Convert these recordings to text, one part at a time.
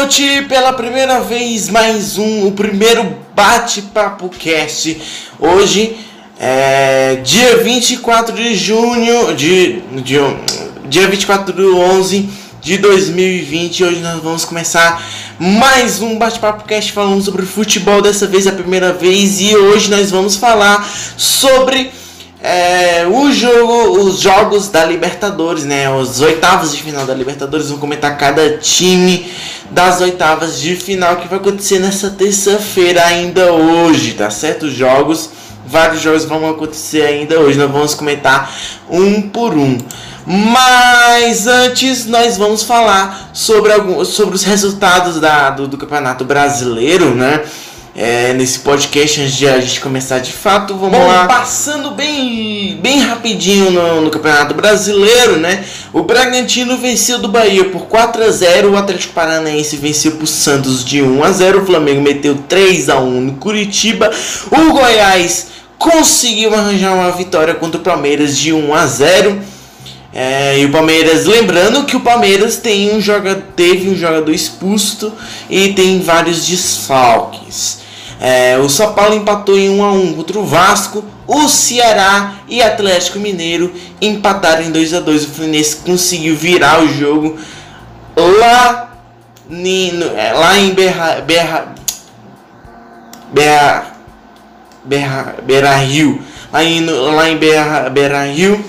noite, pela primeira vez, mais um, o primeiro bate-papo cast. Hoje é dia 24 de junho, de, de, dia 24 do 11 de 2020. Hoje nós vamos começar mais um bate-papo cast falando sobre futebol, dessa vez é a primeira vez. E hoje nós vamos falar sobre é, o jogo, os jogos da Libertadores, né? Os oitavos de final da Libertadores. Vamos comentar cada time das oitavas de final que vai acontecer nessa terça-feira, ainda hoje, tá certo? Os jogos, vários jogos vão acontecer ainda hoje. Nós vamos comentar um por um. Mas antes nós vamos falar sobre, alguns, sobre os resultados da, do, do Campeonato Brasileiro, né? É, nesse podcast antes de a gente começar de fato. Vamos Bom, lá. Passando bem, bem rapidinho no, no, Campeonato Brasileiro, né? O Bragantino venceu do Bahia por 4 a 0 o Atlético Paranaense venceu por Santos de 1 a 0 o Flamengo meteu 3 a 1 no Curitiba, o Goiás conseguiu arranjar uma vitória contra o Palmeiras de 1 a 0 é, e o Palmeiras, lembrando que o Palmeiras tem um jogador, teve um jogador expulso e tem vários desfalques. É, o São Paulo empatou em 1 a 1 contra o Vasco. O Ceará e Atlético Mineiro empataram em 2 a 2 O Fluminense conseguiu virar o jogo lá, no, é, lá em Berra, Berra, Berra, Berra, Berra Rio. Lá em, lá em Berra, Berra Rio.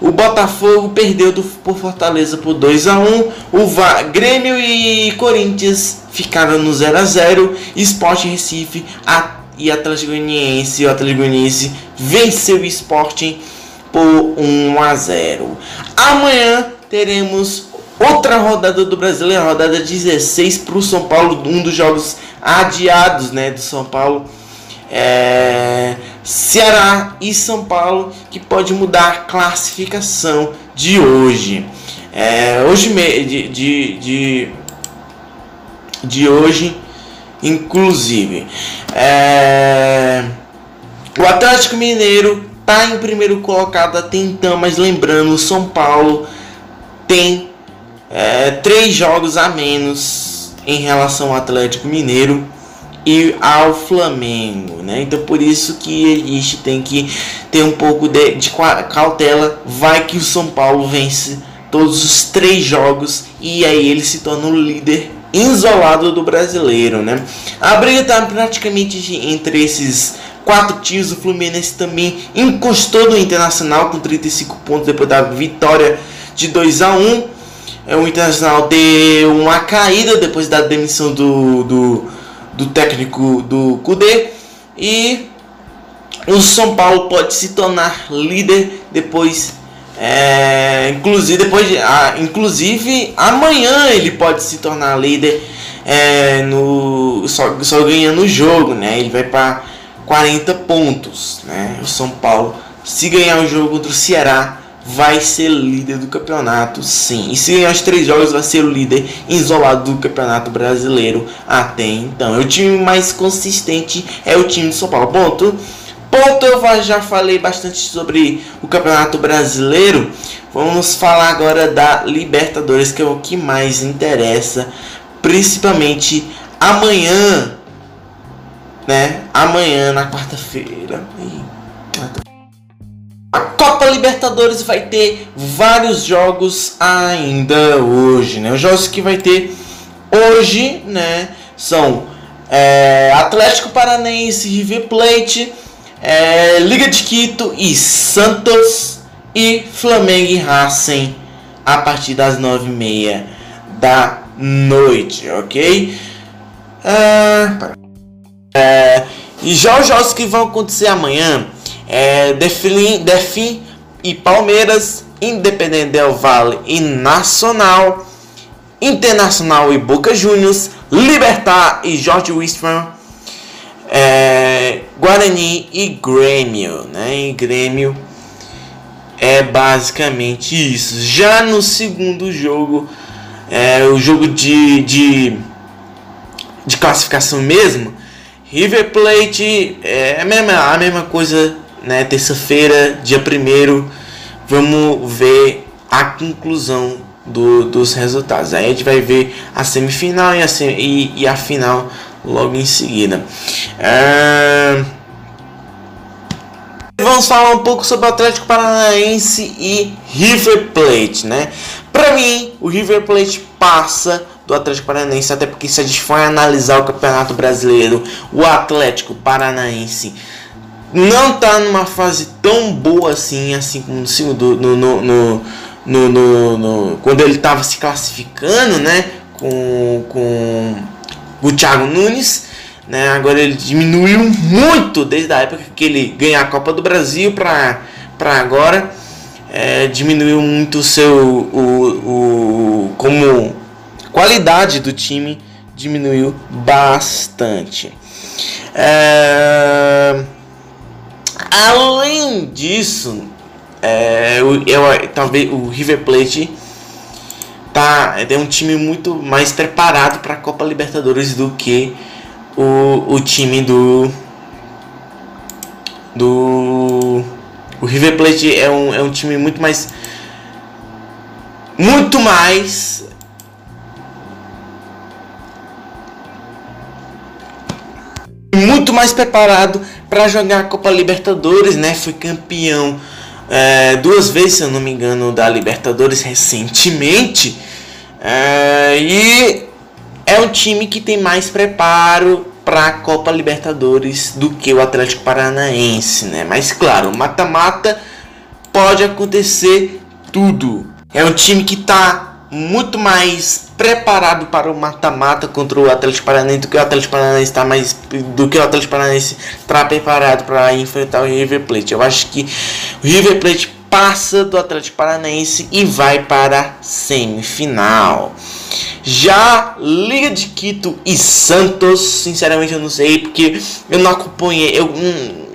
O Botafogo perdeu do, por Fortaleza por 2 a 1 O Va Grêmio e Corinthians ficaram no 0 a 0 Sport Recife a, e Atlético Goianiense. O Atlético Goianiense venceu o Sporting por 1 a 0 Amanhã teremos outra rodada do Brasileiro, rodada 16 para o São Paulo, um dos jogos adiados né, do São Paulo. É Ceará e São Paulo, que pode mudar a classificação de hoje. É, hoje de, de, de, de hoje, inclusive. É, o Atlético Mineiro está em primeiro colocado até então, mas lembrando, o São Paulo tem é, três jogos a menos em relação ao Atlético Mineiro e ao Flamengo, né? Então por isso que a gente tem que ter um pouco de, de cautela. Vai que o São Paulo vence todos os três jogos e aí ele se torna o líder isolado do brasileiro, né? A briga está praticamente entre esses quatro times. O Fluminense também encostou no Internacional com 35 pontos depois da vitória de 2 a 1 é, O Internacional deu uma caída depois da demissão do, do do técnico do Cudê. E o São Paulo pode se tornar líder depois é, inclusive depois de, ah, inclusive amanhã ele pode se tornar líder é, no só, só ganhando o jogo né? Ele vai para 40 pontos né? O São Paulo se ganhar o jogo contra o Ceará vai ser líder do campeonato, sim. E se ganhar os três jogos, vai ser o líder isolado do campeonato brasileiro até então. O time mais consistente é o time de São Paulo. Ponto. Ponto, eu já falei bastante sobre o campeonato brasileiro. Vamos falar agora da Libertadores, que é o que mais interessa, principalmente amanhã, né? Amanhã, na quarta-feira. A Copa Libertadores vai ter vários jogos ainda hoje, né? Os jogos que vai ter hoje, né, são é, Atlético Paranaense, River Plate, é, Liga de Quito e Santos e Flamengo e Racing a partir das nove e meia da noite, ok? É, é, e já os jogos que vão acontecer amanhã é, Defin, e Palmeiras, Independente Del Vale e Nacional, Internacional e Boca Juniors, Libertar e Jorge Wistman, é, Guarani e Grêmio, né? E Grêmio é basicamente isso. Já no segundo jogo, é, o jogo de, de, de classificação mesmo, River Plate é a mesma, a mesma coisa né? Terça-feira, dia 1 vamos ver a conclusão do, dos resultados. Aí a gente vai ver a semifinal e a, sem, e, e a final logo em seguida. É... Vamos falar um pouco sobre o Atlético Paranaense e River Plate, né? Para mim, o River Plate passa do Atlético Paranaense, até porque se a gente for analisar o Campeonato Brasileiro, o Atlético Paranaense não tá numa fase tão boa assim, assim como no, no, no, no quando ele estava se classificando, né, com, com o Thiago Nunes, né, agora ele diminuiu muito desde a época que ele ganhou a Copa do Brasil para agora, é, diminuiu muito o seu o, o como qualidade do time diminuiu bastante. É, além disso, é, eu, eu, talvez o River Plate tá é um time muito mais preparado para a Copa Libertadores do que o, o time do do o River Plate é um, é um time muito mais muito mais muito mais preparado para jogar a Copa Libertadores, né? Foi campeão é, duas vezes, se eu não me engano, da Libertadores recentemente. É, e é um time que tem mais preparo para a Copa Libertadores do que o Atlético Paranaense, né? Mas claro, mata-mata pode acontecer tudo. É um time que está muito mais preparado para o mata-mata contra o Atlético Paranaense do que o Atlético Paranaense está mais do que o Atlético Paranaense está preparado para enfrentar o River Plate. Eu acho que o River Plate passa do Atlético Paranaense e vai para a semifinal. Já Liga de Quito e Santos, sinceramente eu não sei porque eu não acompanhei, eu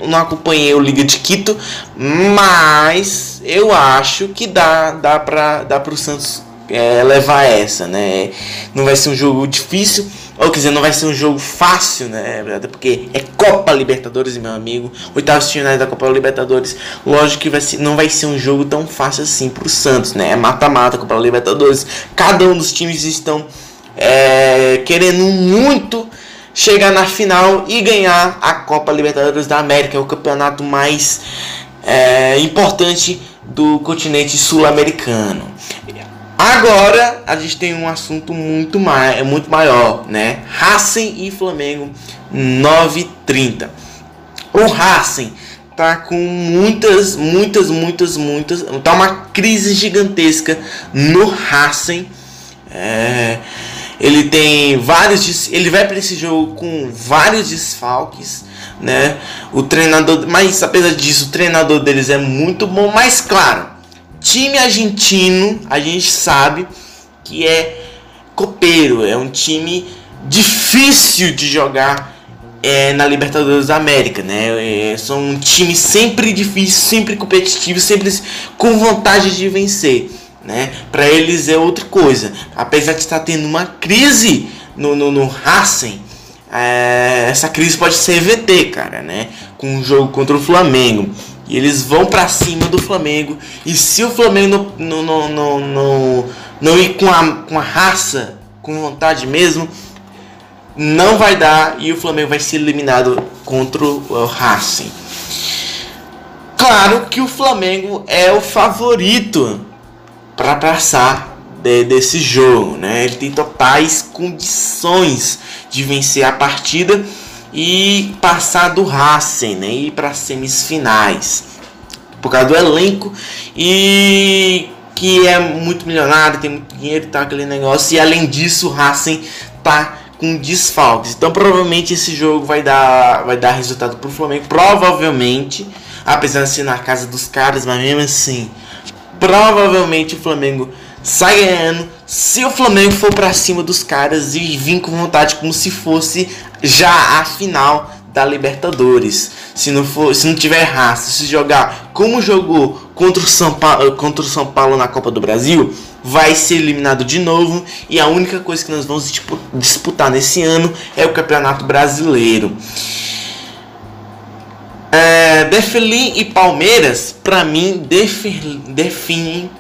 não acompanhei o Liga de Quito, mas eu acho que dá dá para dá para o Santos é, levar essa, né? Não vai ser um jogo difícil, ou quer dizer, não vai ser um jogo fácil, né? Porque é Copa Libertadores, meu amigo. Oitavos finais da Copa Libertadores. Lógico que vai ser, não vai ser um jogo tão fácil assim pro Santos, né? É mata-mata Copa Libertadores. Cada um dos times estão é, querendo muito chegar na final e ganhar a Copa Libertadores da América, é o campeonato mais é, importante do continente sul-americano. Agora a gente tem um assunto muito, mai muito maior, né? Racing e Flamengo 9:30. O Racing tá com muitas, muitas, muitas, muitas, tá uma crise gigantesca no Racing. É, ele tem vários, ele vai para esse jogo com vários desfalques, né? O treinador, mas apesar disso, o treinador deles é muito bom, mas claro, time argentino, a gente sabe que é copeiro, é um time difícil de jogar é, na Libertadores da América, né? É, são um time sempre difícil, sempre competitivo, sempre com vontade de vencer, né? Para eles é outra coisa. Apesar de estar tendo uma crise no, no, no Racing, é, essa crise pode ser EVT, cara, né? Com um jogo contra o Flamengo. E eles vão para cima do Flamengo. E se o Flamengo não, não, não, não, não ir com a, com a raça, com vontade mesmo, não vai dar e o Flamengo vai ser eliminado contra o Racing. Claro que o Flamengo é o favorito para passar de, desse jogo, né? Ele tem totais condições de vencer a partida e passar do Racing, né? Ir para semifinais. Por causa do elenco e que é muito milionário, tem muito dinheiro e tal, aquele negócio. E além disso, o Racing tá com desfalques. Então provavelmente esse jogo vai dar, vai dar resultado pro Flamengo. Provavelmente, apesar de ser na casa dos caras, mas mesmo assim, provavelmente o Flamengo sai ganhando. Se o Flamengo for para cima dos caras e vir com vontade como se fosse já a final da Libertadores. Se não for, se não tiver raça, se jogar como jogou contra o São Paulo, contra o São Paulo na Copa do Brasil, vai ser eliminado de novo e a única coisa que nós vamos disputar nesse ano é o Campeonato Brasileiro. É, e Palmeiras, para mim, definem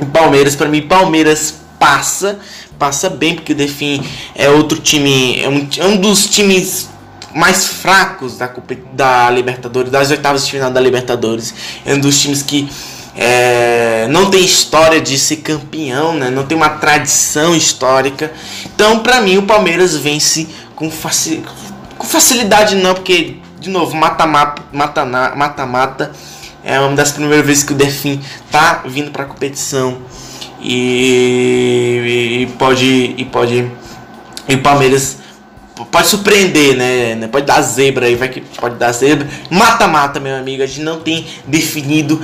O Palmeiras, para mim, Palmeiras passa, passa bem, porque o Defim é outro time, é um, é um dos times mais fracos da, da Libertadores, das oitavas de final da Libertadores. É um dos times que é, não tem história de ser campeão, né? não tem uma tradição histórica. Então, para mim, o Palmeiras vence com, faci com facilidade, não, porque, de novo, mata-mata mata-mata é uma das primeiras vezes que o Defim tá vindo para a competição e, e, pode e pode e o Palmeiras pode surpreender, né? Pode dar zebra aí, vai que pode dar zebra. Mata-mata, meu amigo. A gente não tem definido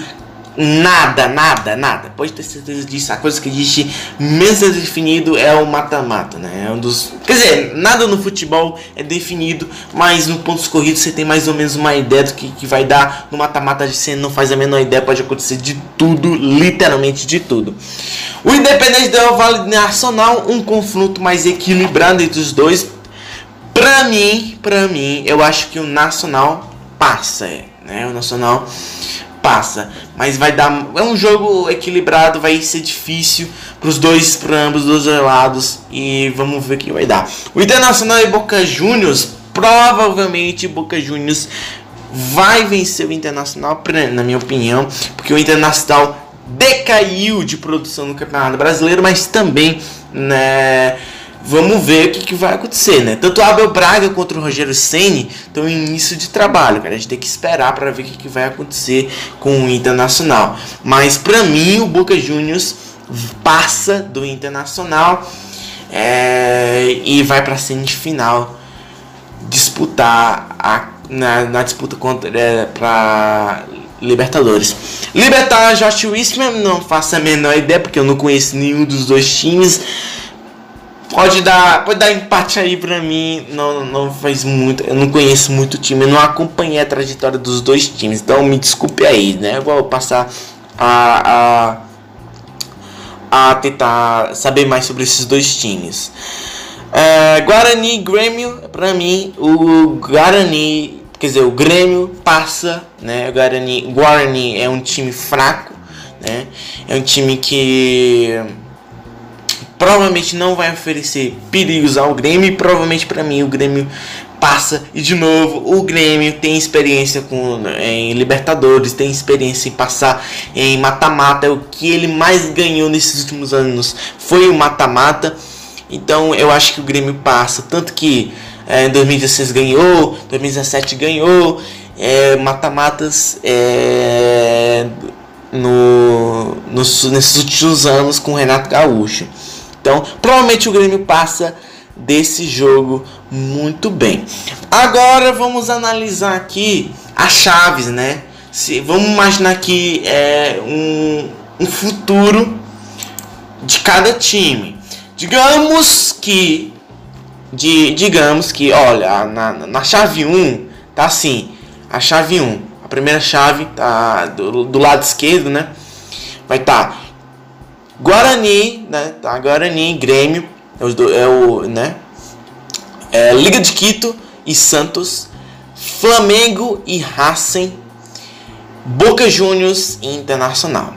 Nada, nada, nada. Pode ter certeza disso. A coisa que existe menos definido é o mata-mata, né? É um dos. Quer dizer, nada no futebol é definido, mas no pontos corridos você tem mais ou menos uma ideia do que, que vai dar. No mata-mata você não faz a menor ideia, pode acontecer de tudo, literalmente de tudo. O Independente Del Vale Nacional, um confronto mais equilibrado entre os dois. Pra mim, pra mim, eu acho que o Nacional passa, é, né? O Nacional passa, mas vai dar é um jogo equilibrado, vai ser difícil para os dois, para ambos os dois lados e vamos ver o que vai dar. O Internacional e Boca Juniors, provavelmente Boca Juniors vai vencer o Internacional, na minha opinião, porque o Internacional decaiu de produção no Campeonato Brasileiro, mas também né, vamos ver o que, que, vai acontecer, né? Tanto o Abel Braga contra o Rogério Ceni estão em início de trabalho, cara. A gente tem que esperar para ver o que, que, vai acontecer com o Internacional. Mas para mim o Boca Juniors passa do Internacional é, e vai para a semifinal disputar a, na, na disputa contra é, para Libertadores. Libertar Josh Wisman, não faço a menor ideia porque eu não conheço nenhum dos dois times. Pode dar, pode dar empate aí pra mim. Não, não faz muito. Eu não conheço muito o time. Eu não acompanhei a trajetória dos dois times. Então me desculpe aí, né? Eu vou passar a, a, a tentar saber mais sobre esses dois times. É, Guarani e Grêmio, pra mim, o Guarani, quer dizer, o Grêmio passa, né? O Guarani, Guarani é um time fraco, né? É um time que provavelmente não vai oferecer perigos ao Grêmio e provavelmente para mim o Grêmio passa e de novo o Grêmio tem experiência com em Libertadores, tem experiência em passar em mata-mata, é o que ele mais ganhou nesses últimos anos foi o mata-mata. Então eu acho que o Grêmio passa, tanto que é, em 2016 ganhou, 2017 ganhou, é, mata-matas é, no, nos, nesses últimos anos com o Renato Gaúcho. Então, provavelmente o Grêmio passa desse jogo muito bem. Agora vamos analisar aqui as chaves, né? Se, vamos imaginar que é um, um futuro de cada time. Digamos que de, digamos que, olha, na, na chave 1 tá assim, a chave 1, a primeira chave tá do, do lado esquerdo, né? Vai estar tá Guarani, né? Tá, Guarani, Grêmio, é, do, é o, né? É, Liga de Quito e Santos, Flamengo e Racing, Boca Juniors e Internacional.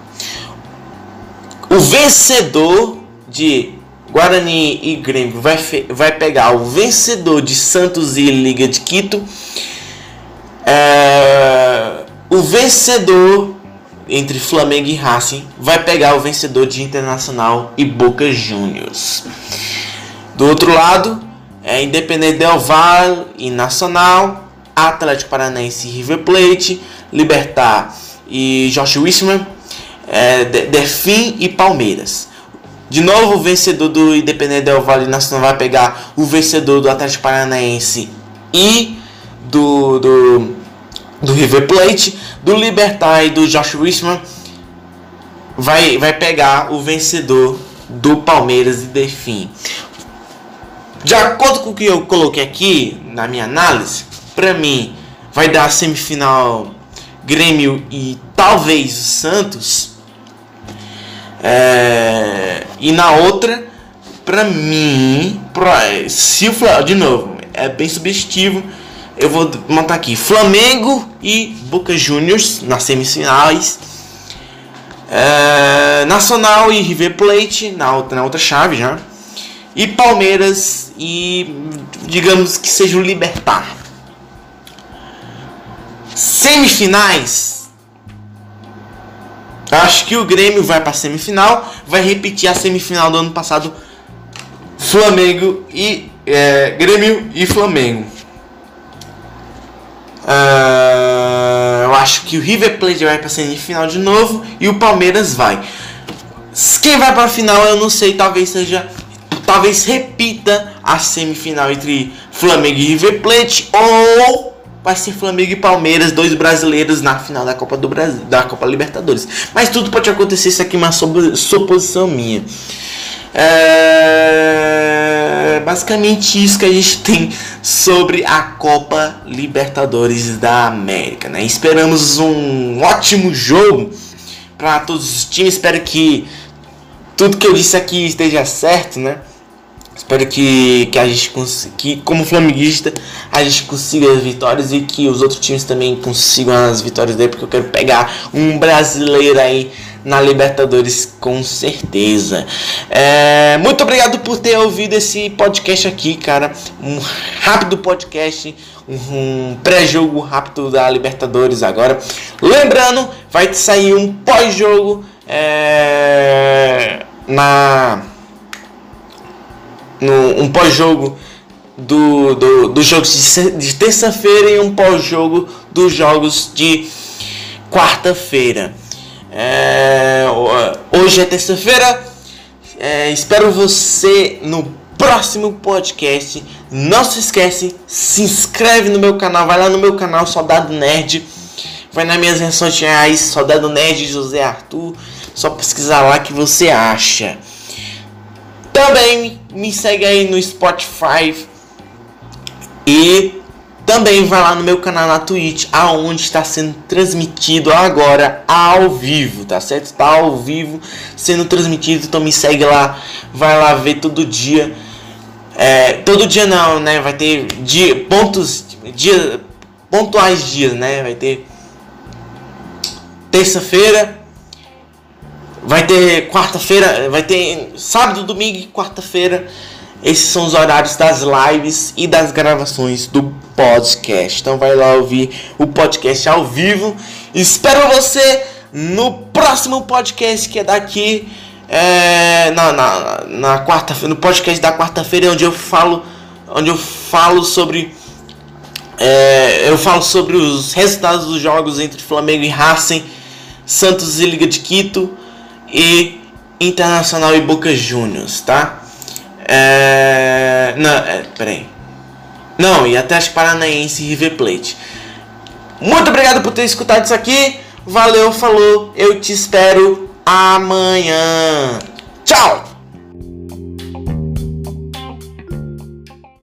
O vencedor de Guarani e Grêmio vai, vai pegar o vencedor de Santos e Liga de Quito. É, o vencedor entre Flamengo e Racing vai pegar o vencedor de Internacional e Boca Juniors. Do outro lado, é Independente Del Valle e Nacional, Atlético Paranaense e River Plate, Libertar e Josh Wisman, é, Defim e Palmeiras. De novo, o vencedor do Independente Del Valle Nacional vai pegar o vencedor do Atlético Paranaense e do, do do River Plate, do Libertar e do Josh Richmond vai, vai pegar o vencedor do Palmeiras e Defim. De acordo com o que eu coloquei aqui na minha análise, para mim vai dar a semifinal Grêmio e talvez o Santos. É, e na outra, para mim, pra, se o de novo, é bem subjetivo eu vou montar aqui Flamengo e Boca Juniors nas semifinais. É, Nacional e River Plate na outra, na outra chave já. E Palmeiras e digamos que seja o Libertar. Semifinais. Acho que o Grêmio vai para semifinal, vai repetir a semifinal do ano passado. Flamengo e é, Grêmio e Flamengo. Uh, eu acho que o River Plate vai para semifinal de novo e o Palmeiras vai. Quem vai para a final eu não sei, talvez seja talvez repita a semifinal entre Flamengo e River Plate ou vai ser Flamengo e Palmeiras, dois brasileiros na final da Copa do Brasil, da Copa Libertadores. Mas tudo pode acontecer, isso aqui é uma suposição minha. É basicamente isso que a gente tem sobre a Copa Libertadores da América. Né? Esperamos um ótimo jogo para todos os times. Espero que tudo que eu disse aqui esteja certo, né? Espero que, que a gente que como flamenguista a gente consiga as vitórias e que os outros times também consigam as vitórias daí, porque eu quero pegar um brasileiro aí na Libertadores com certeza. É, muito obrigado por ter ouvido esse podcast aqui, cara. Um rápido podcast, um pré-jogo rápido da Libertadores agora. Lembrando, vai sair um pós-jogo é, na no, um pós-jogo do, do, dos jogos de, de terça-feira e um pós-jogo dos jogos de quarta-feira. É, hoje é terça-feira. É, espero você no próximo podcast. Não se esquece, se inscreve no meu canal, vai lá no meu canal Soldado Nerd. Vai nas minhas redes sociais, Soldado Nerd José Arthur. Só pesquisar lá que você acha. Também me segue aí no Spotify e também vai lá no meu canal na Twitch, aonde está sendo transmitido agora ao vivo, tá certo? Está ao vivo sendo transmitido, então me segue lá, vai lá ver todo dia. É, todo dia não, né? Vai ter dia, pontos, dia, pontuais dias, né? Vai ter terça-feira, Vai ter quarta-feira, vai ter sábado, domingo e quarta-feira. Esses são os horários das lives e das gravações do podcast. Então vai lá ouvir o podcast ao vivo. Espero você no próximo podcast que é daqui é, na, na, na quarta no podcast da quarta-feira onde eu falo onde eu falo sobre é, eu falo sobre os resultados dos jogos entre Flamengo e Racing, Santos e Liga de Quito e Internacional e Boca Juniors, tá? É... Não, é, peraí. Não, e Atlético Paranaense e River Plate. Muito obrigado por ter escutado isso aqui. Valeu, falou. Eu te espero amanhã. Tchau!